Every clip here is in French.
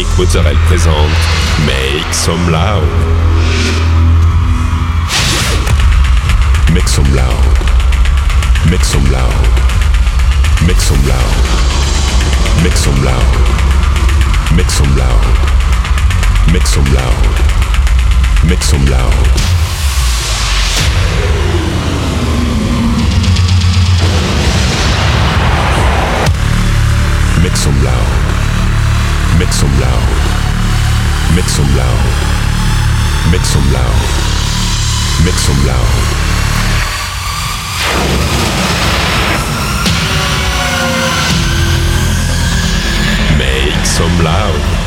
Dominique Mozzarella présente Make Some Loud. Make some loud. Make some loud. Make some loud. Make some loud. Make some loud. Make some loud. Make some loud. Make some loud. Mit zum laut. Mit zum laut. Mit zum laut. Mit zum laut. Mit zum Loud.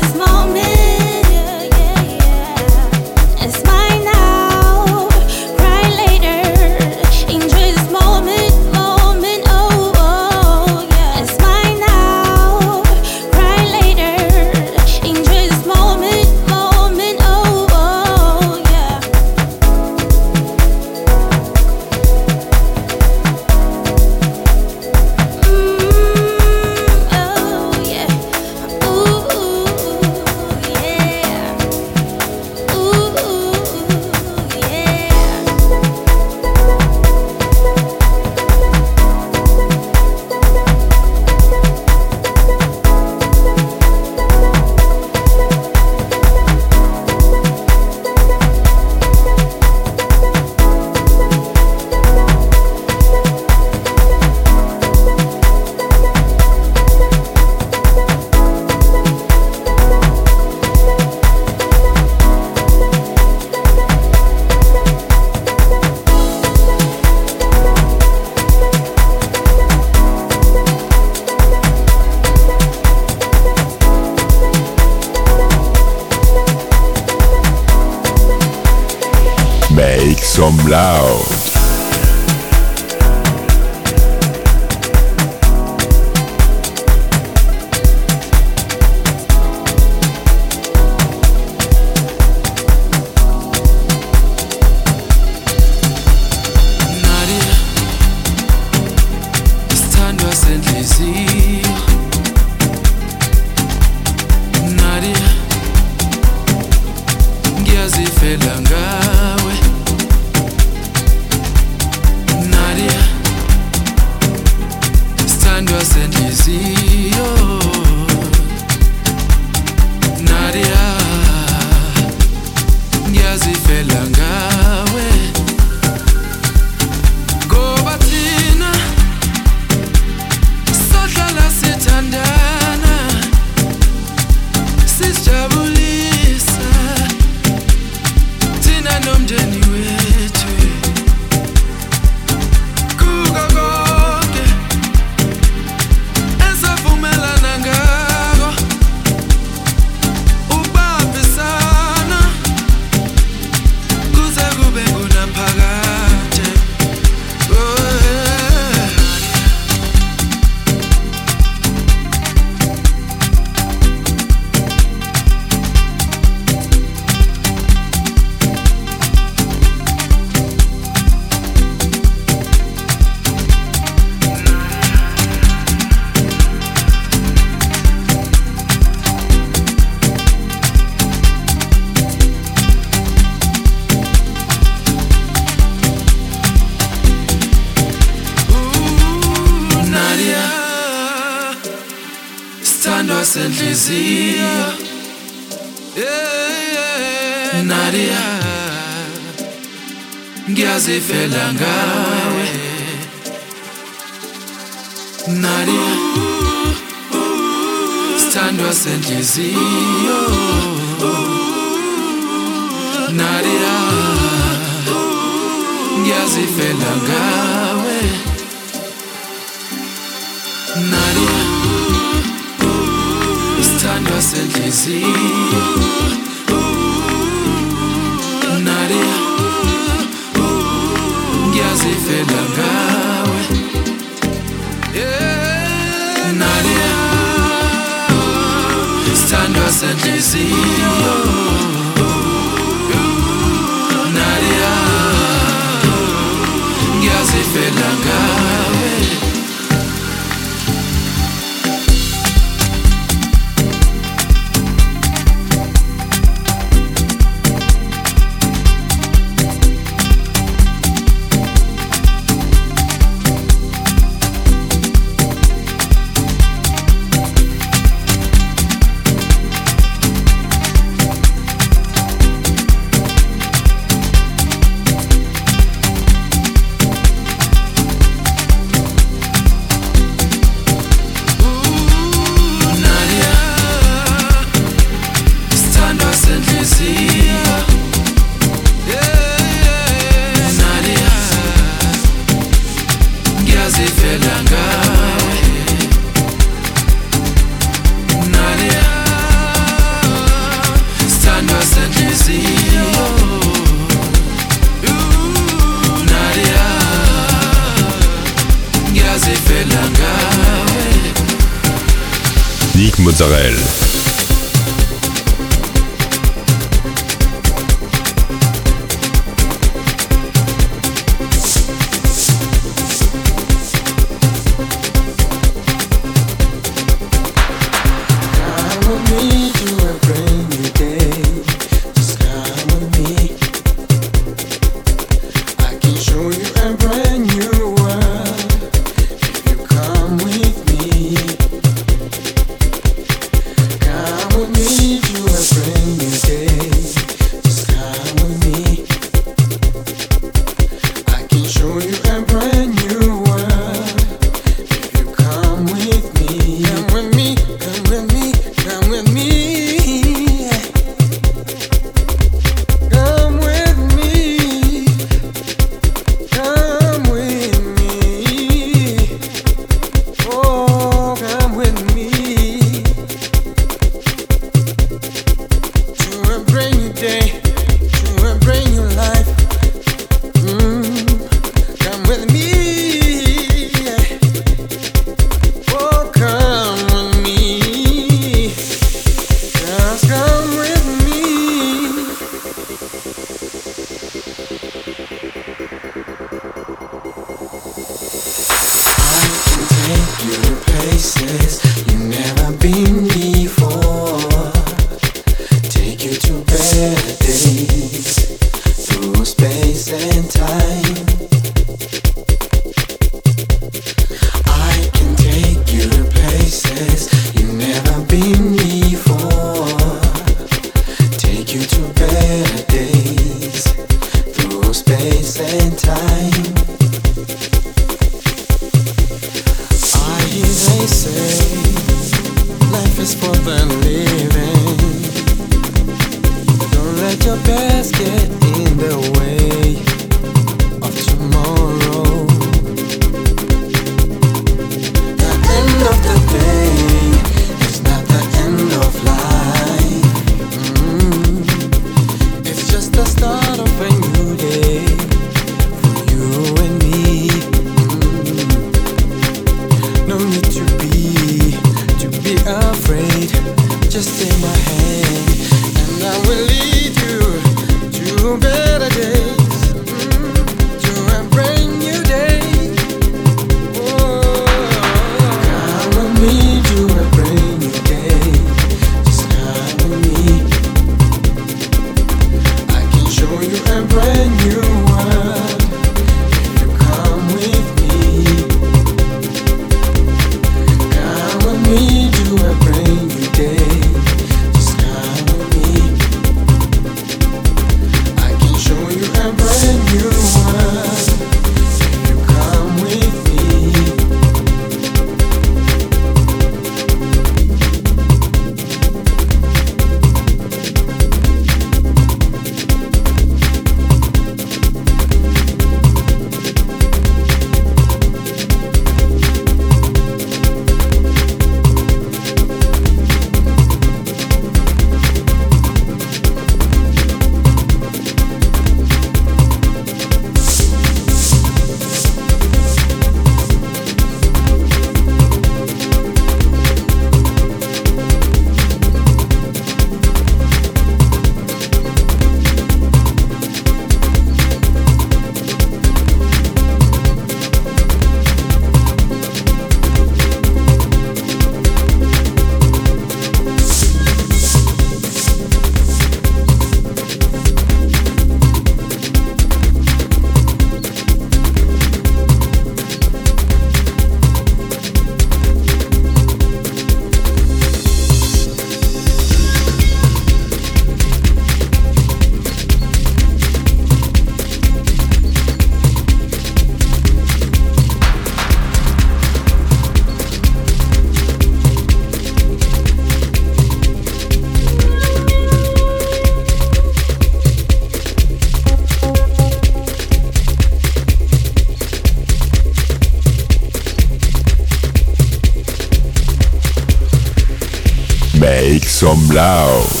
Blau.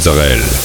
Mozzarella.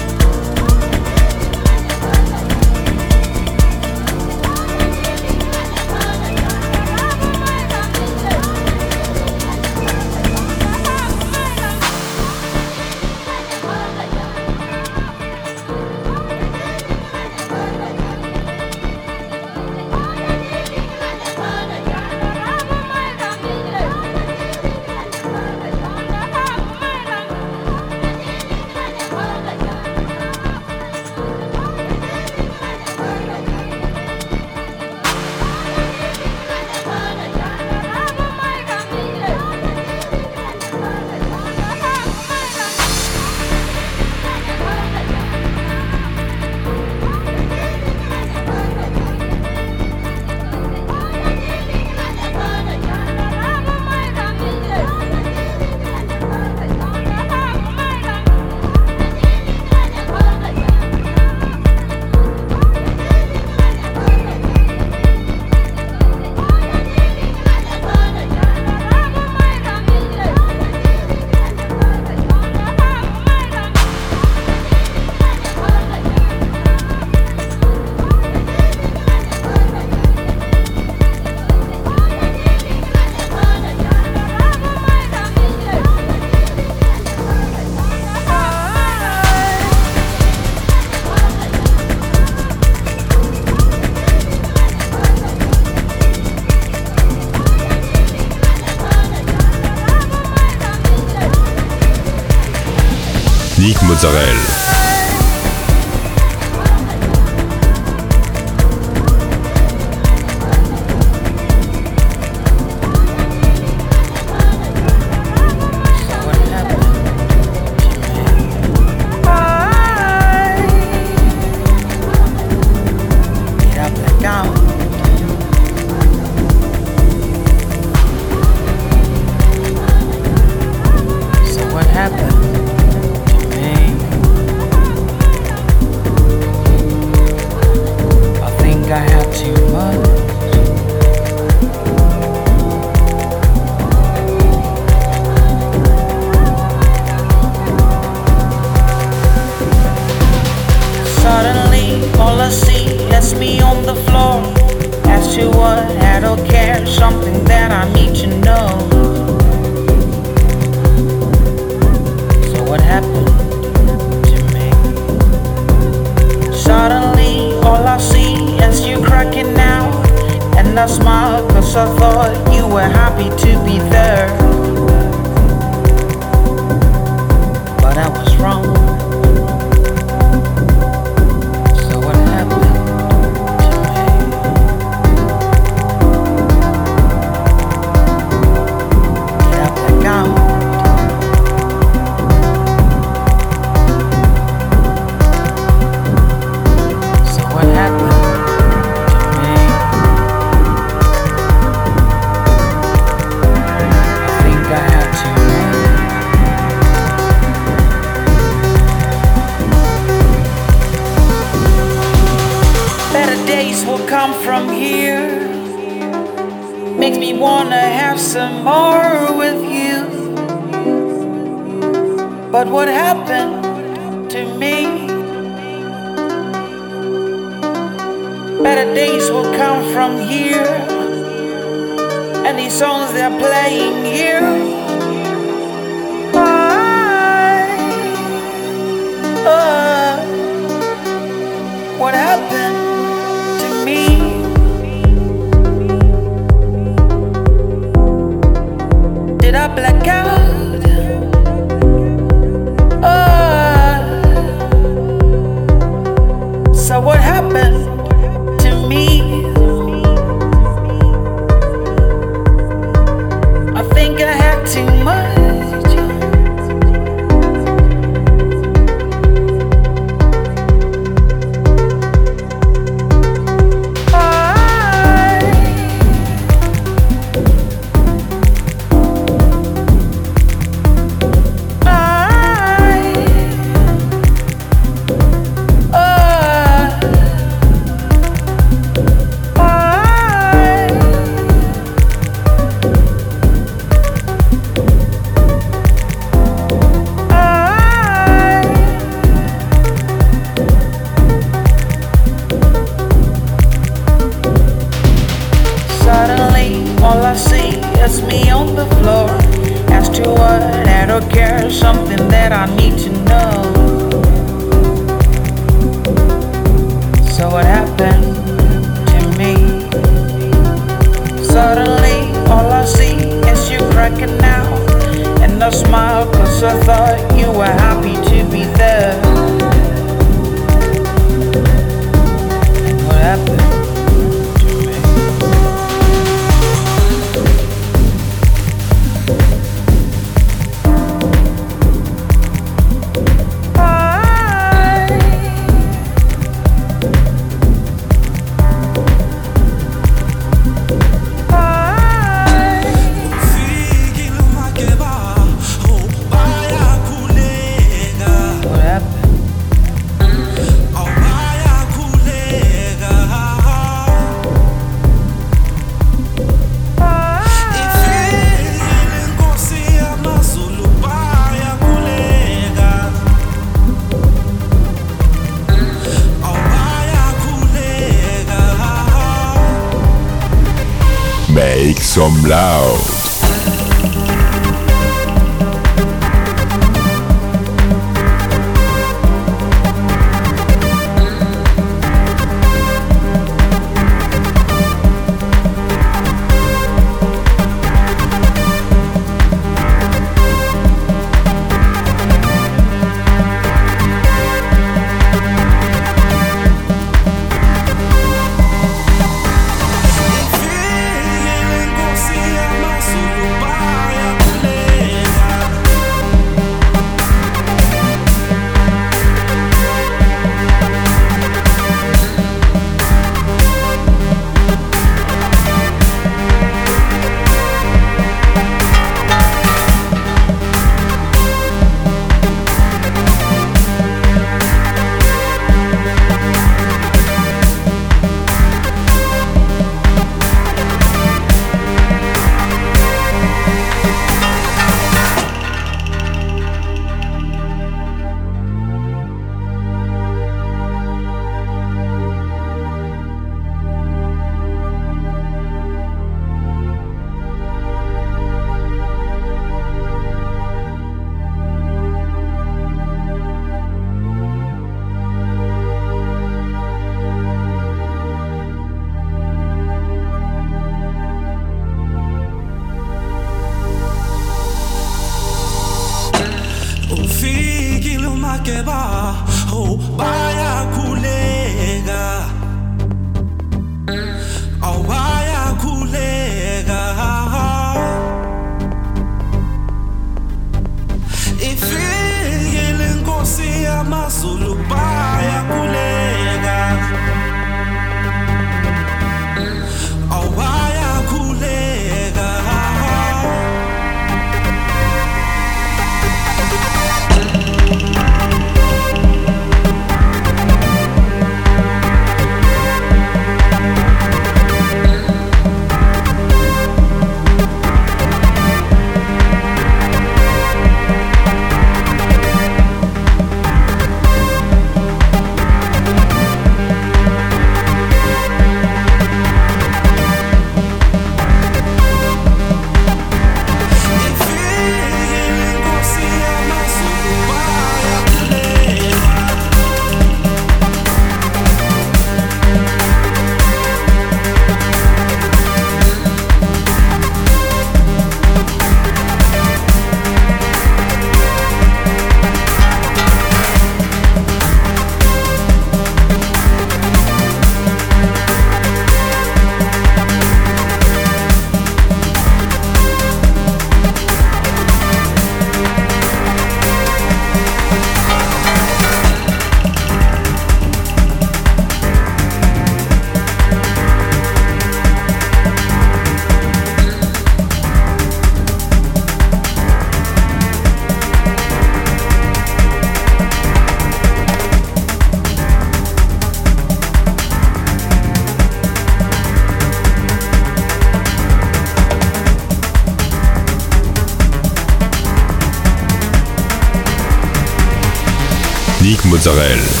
Mozzarella.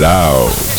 Loud.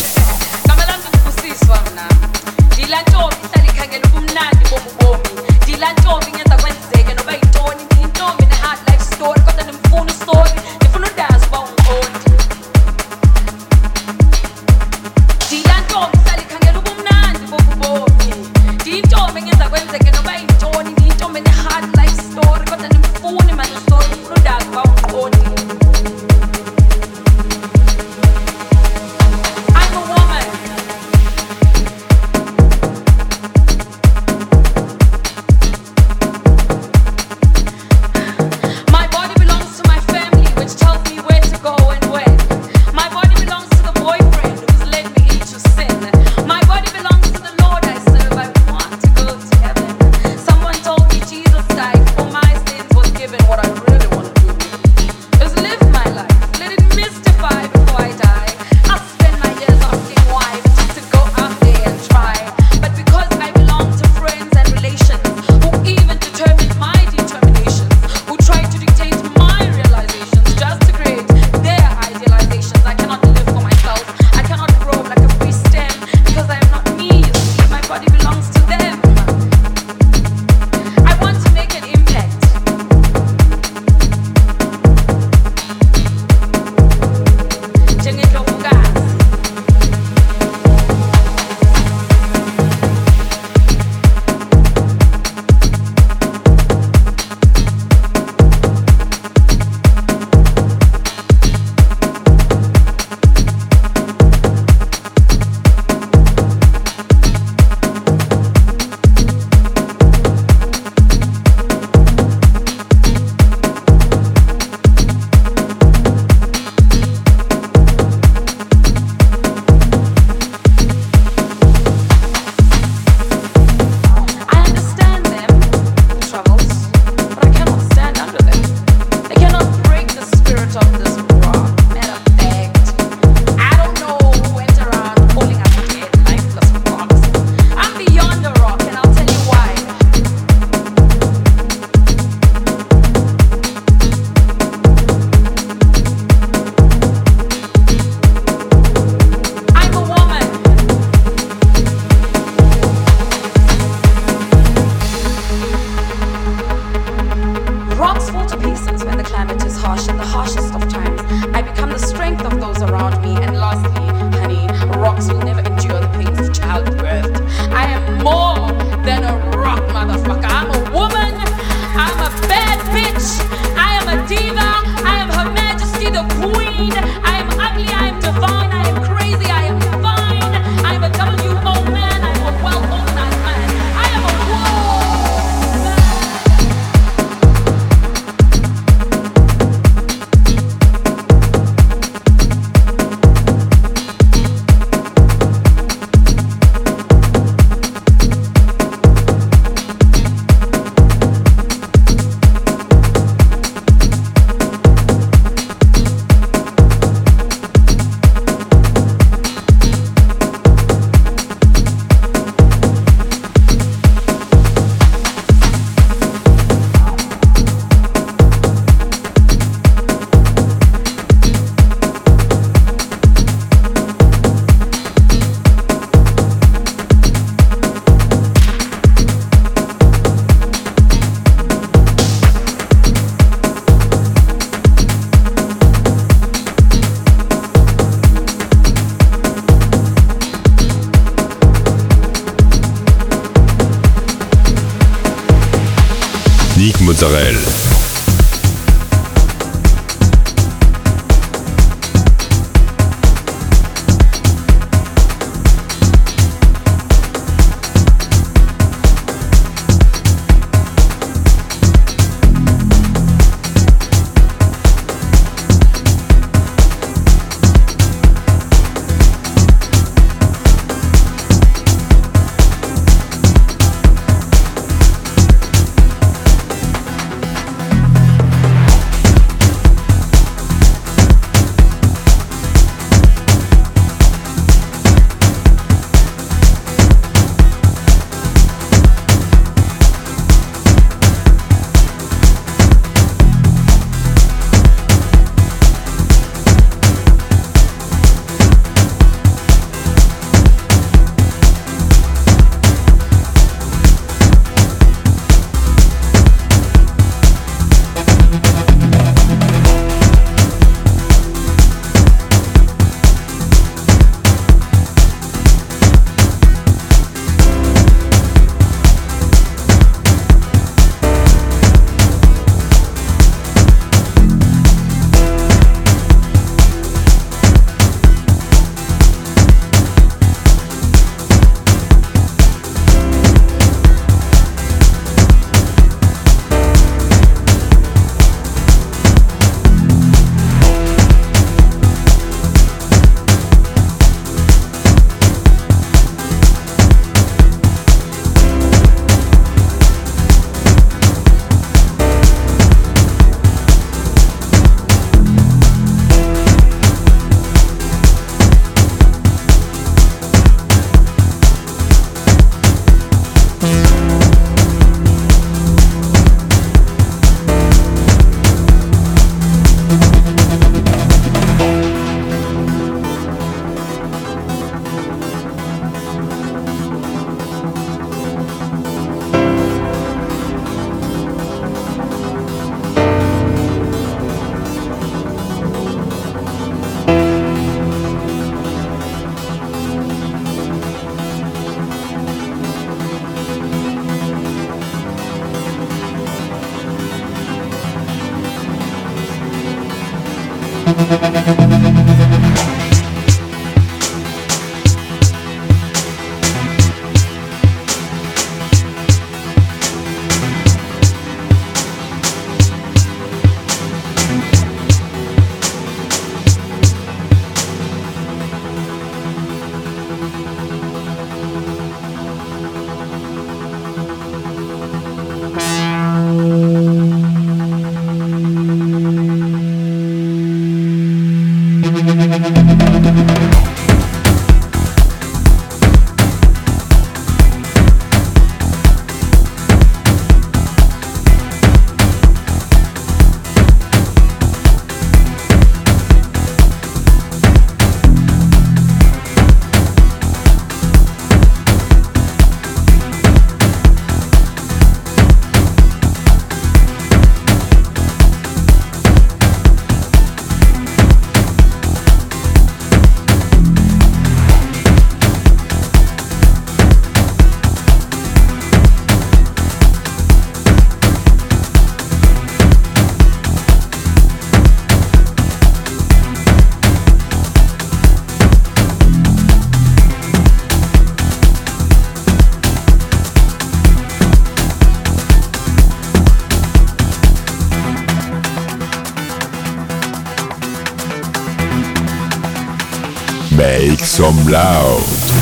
Some loud.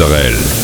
Israel.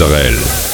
Israel.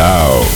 Loud.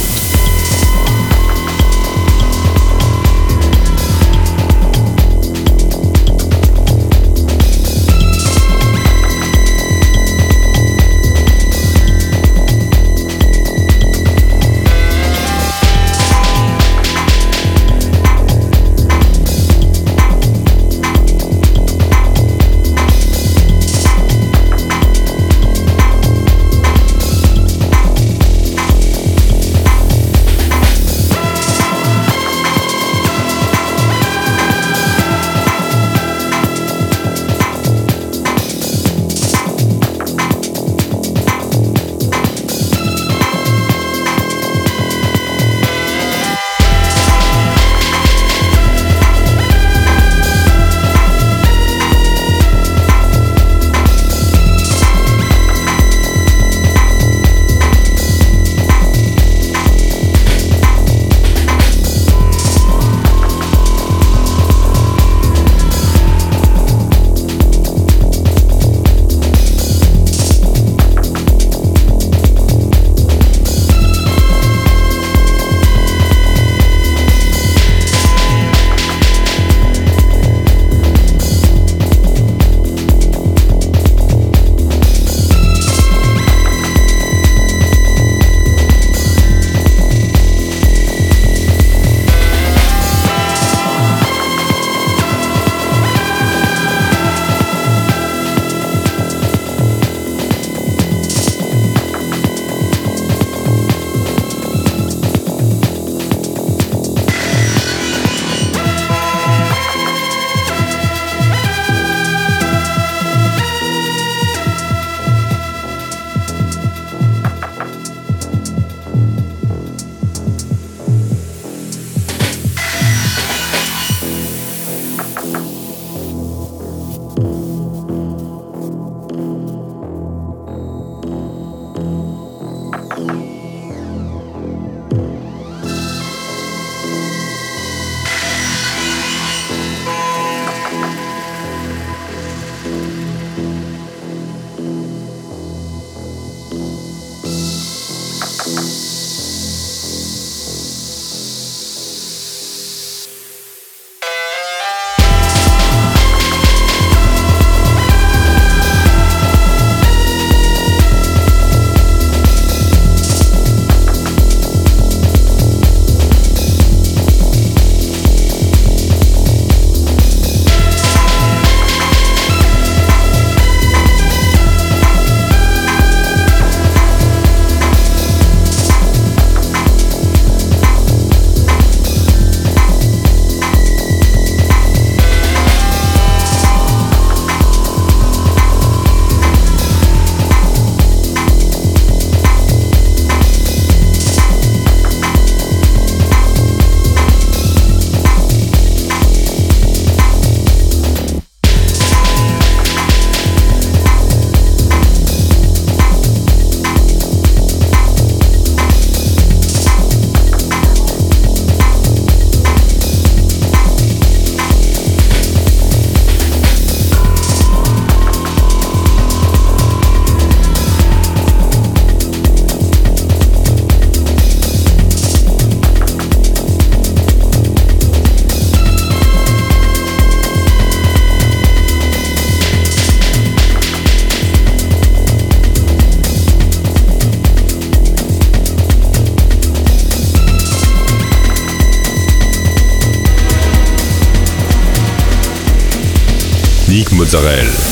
Israel.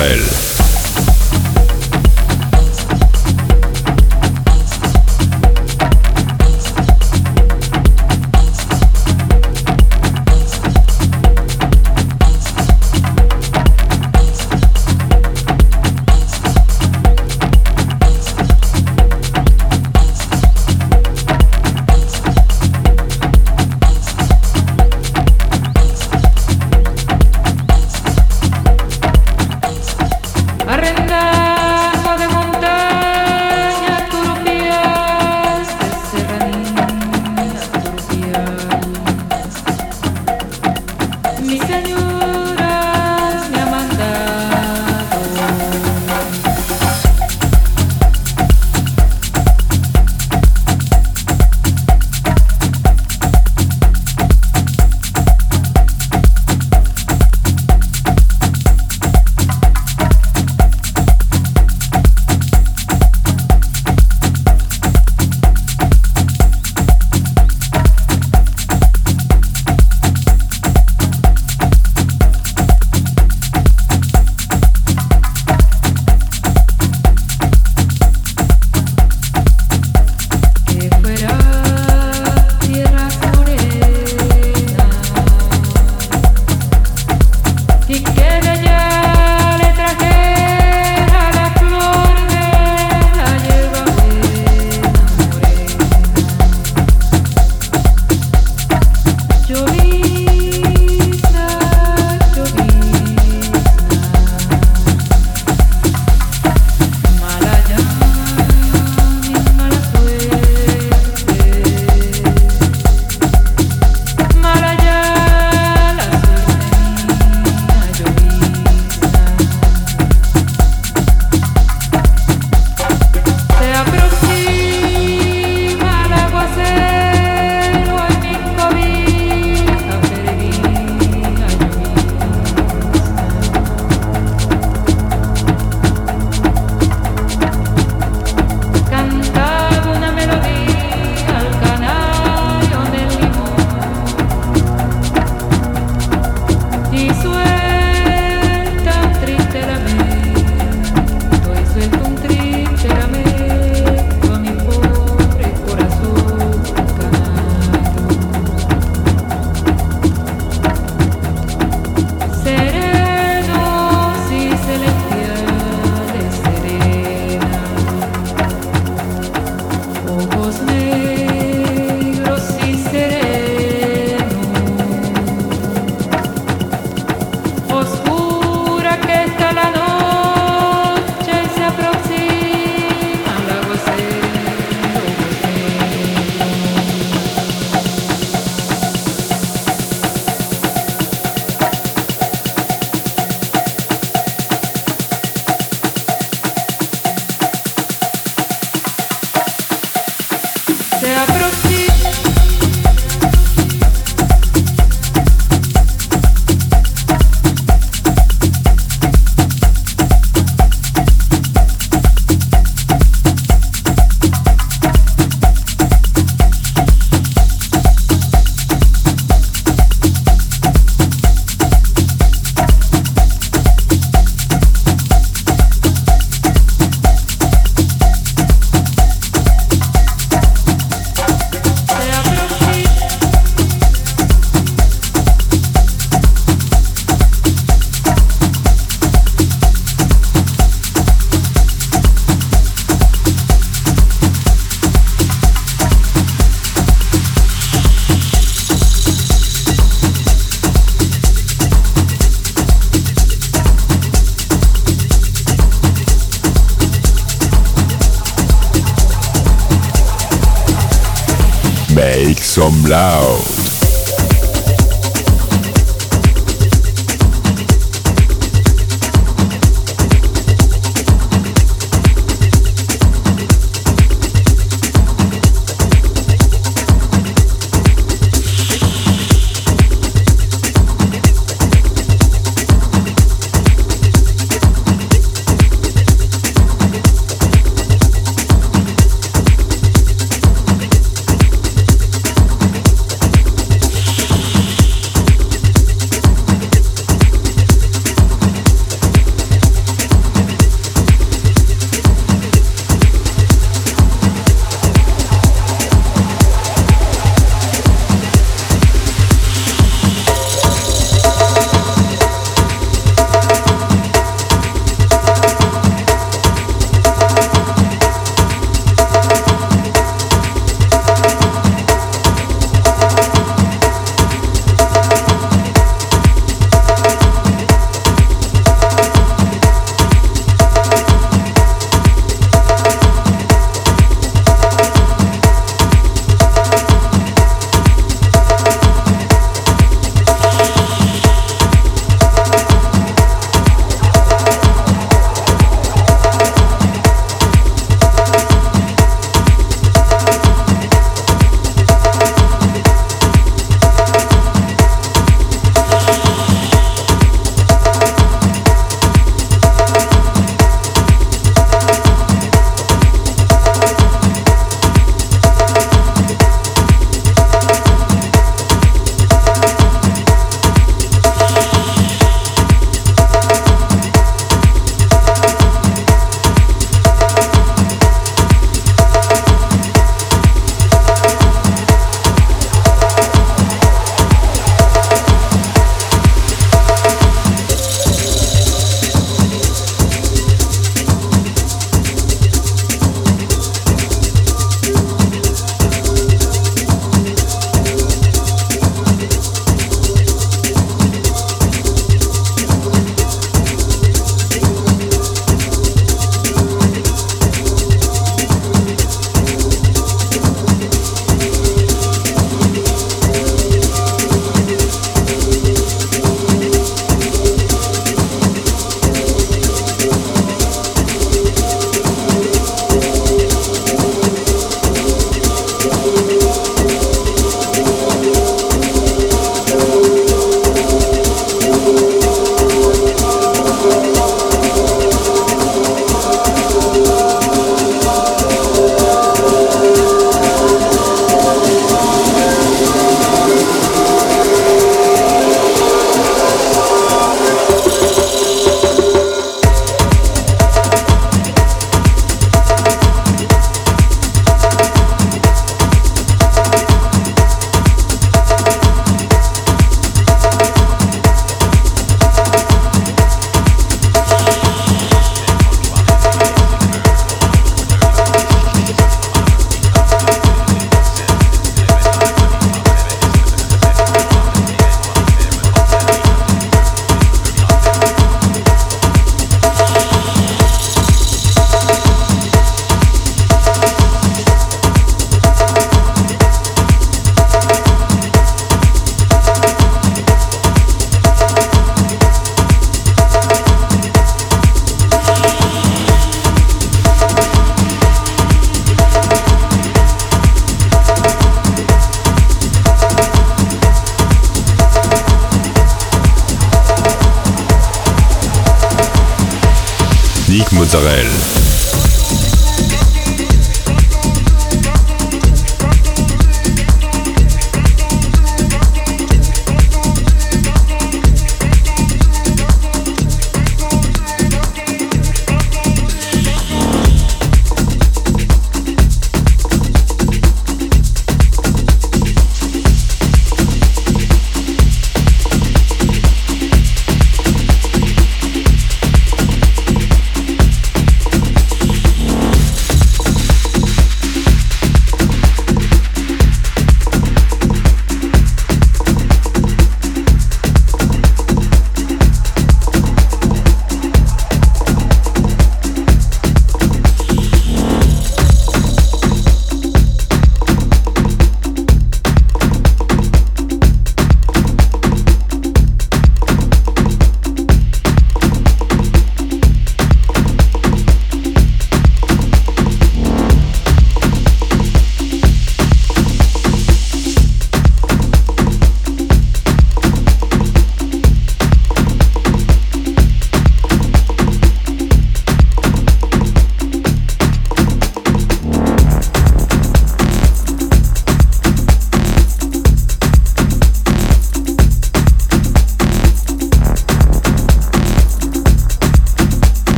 Israel.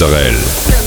Israel.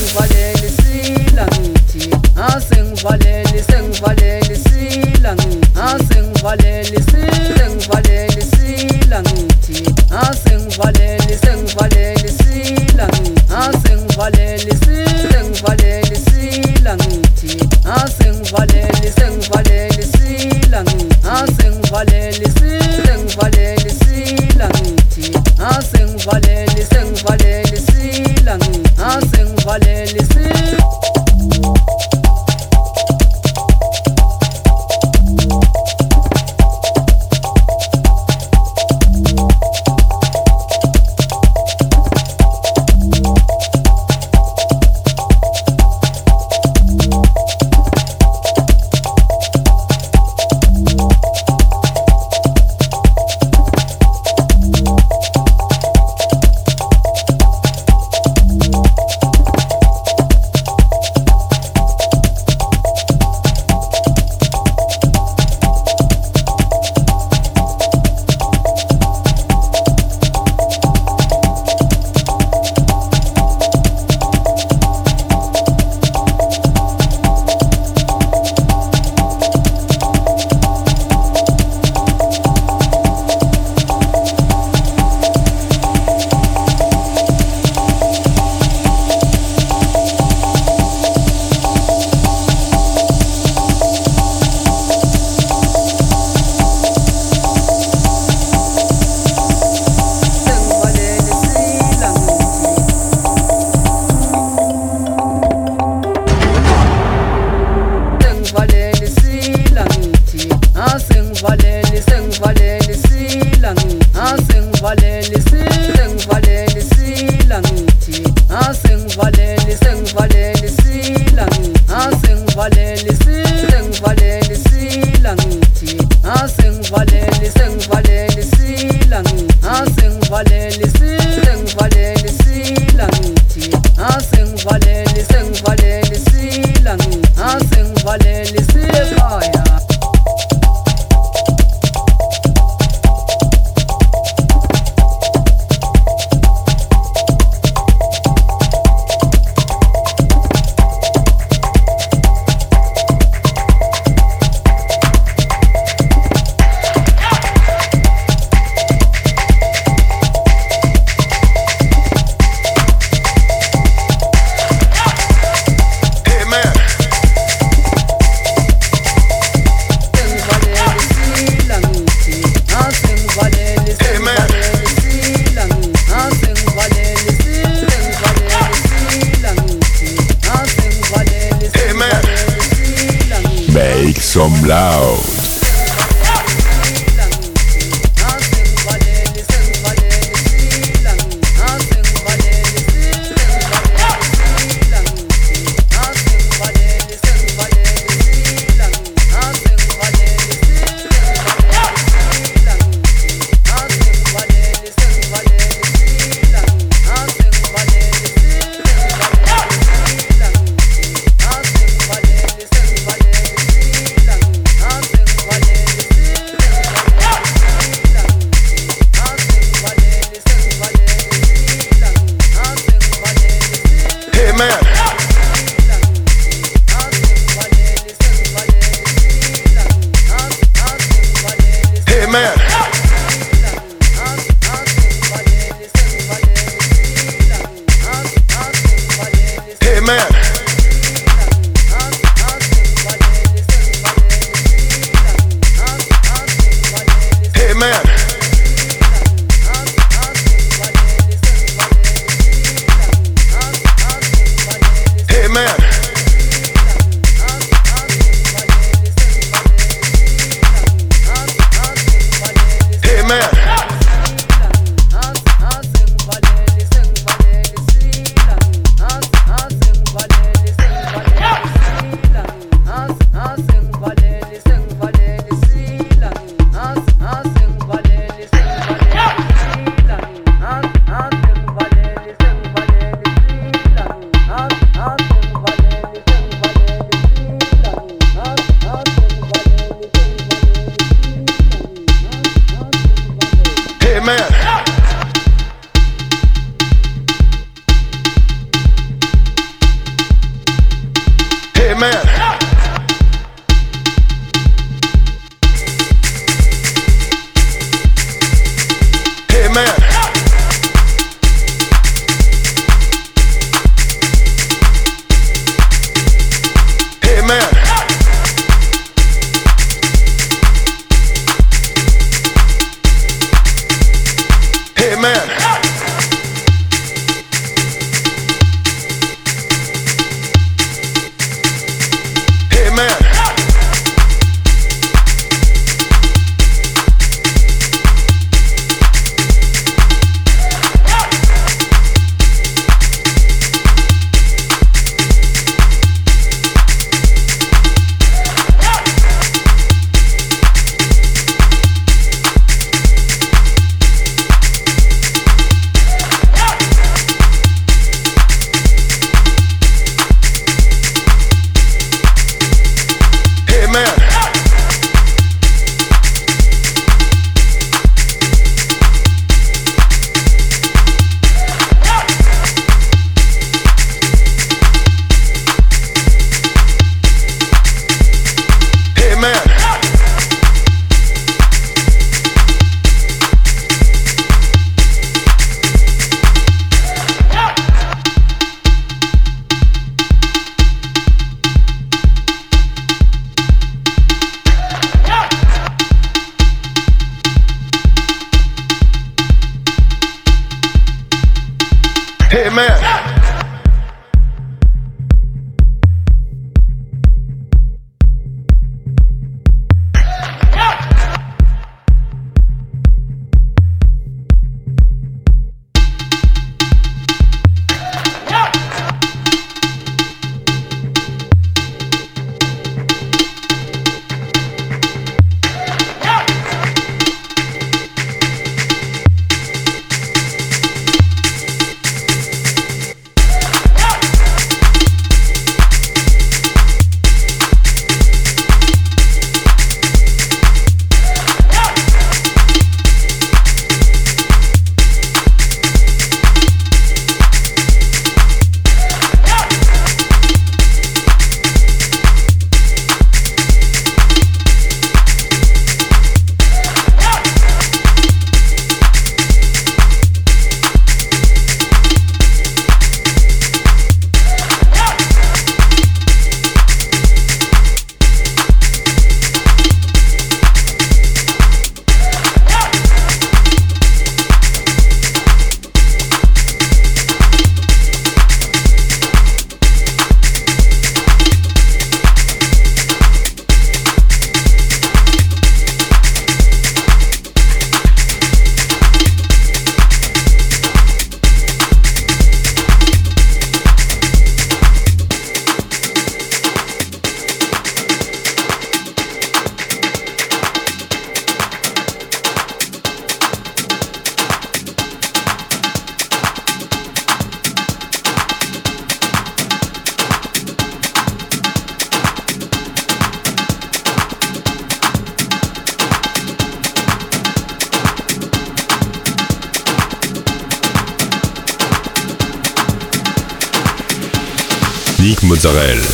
Israel.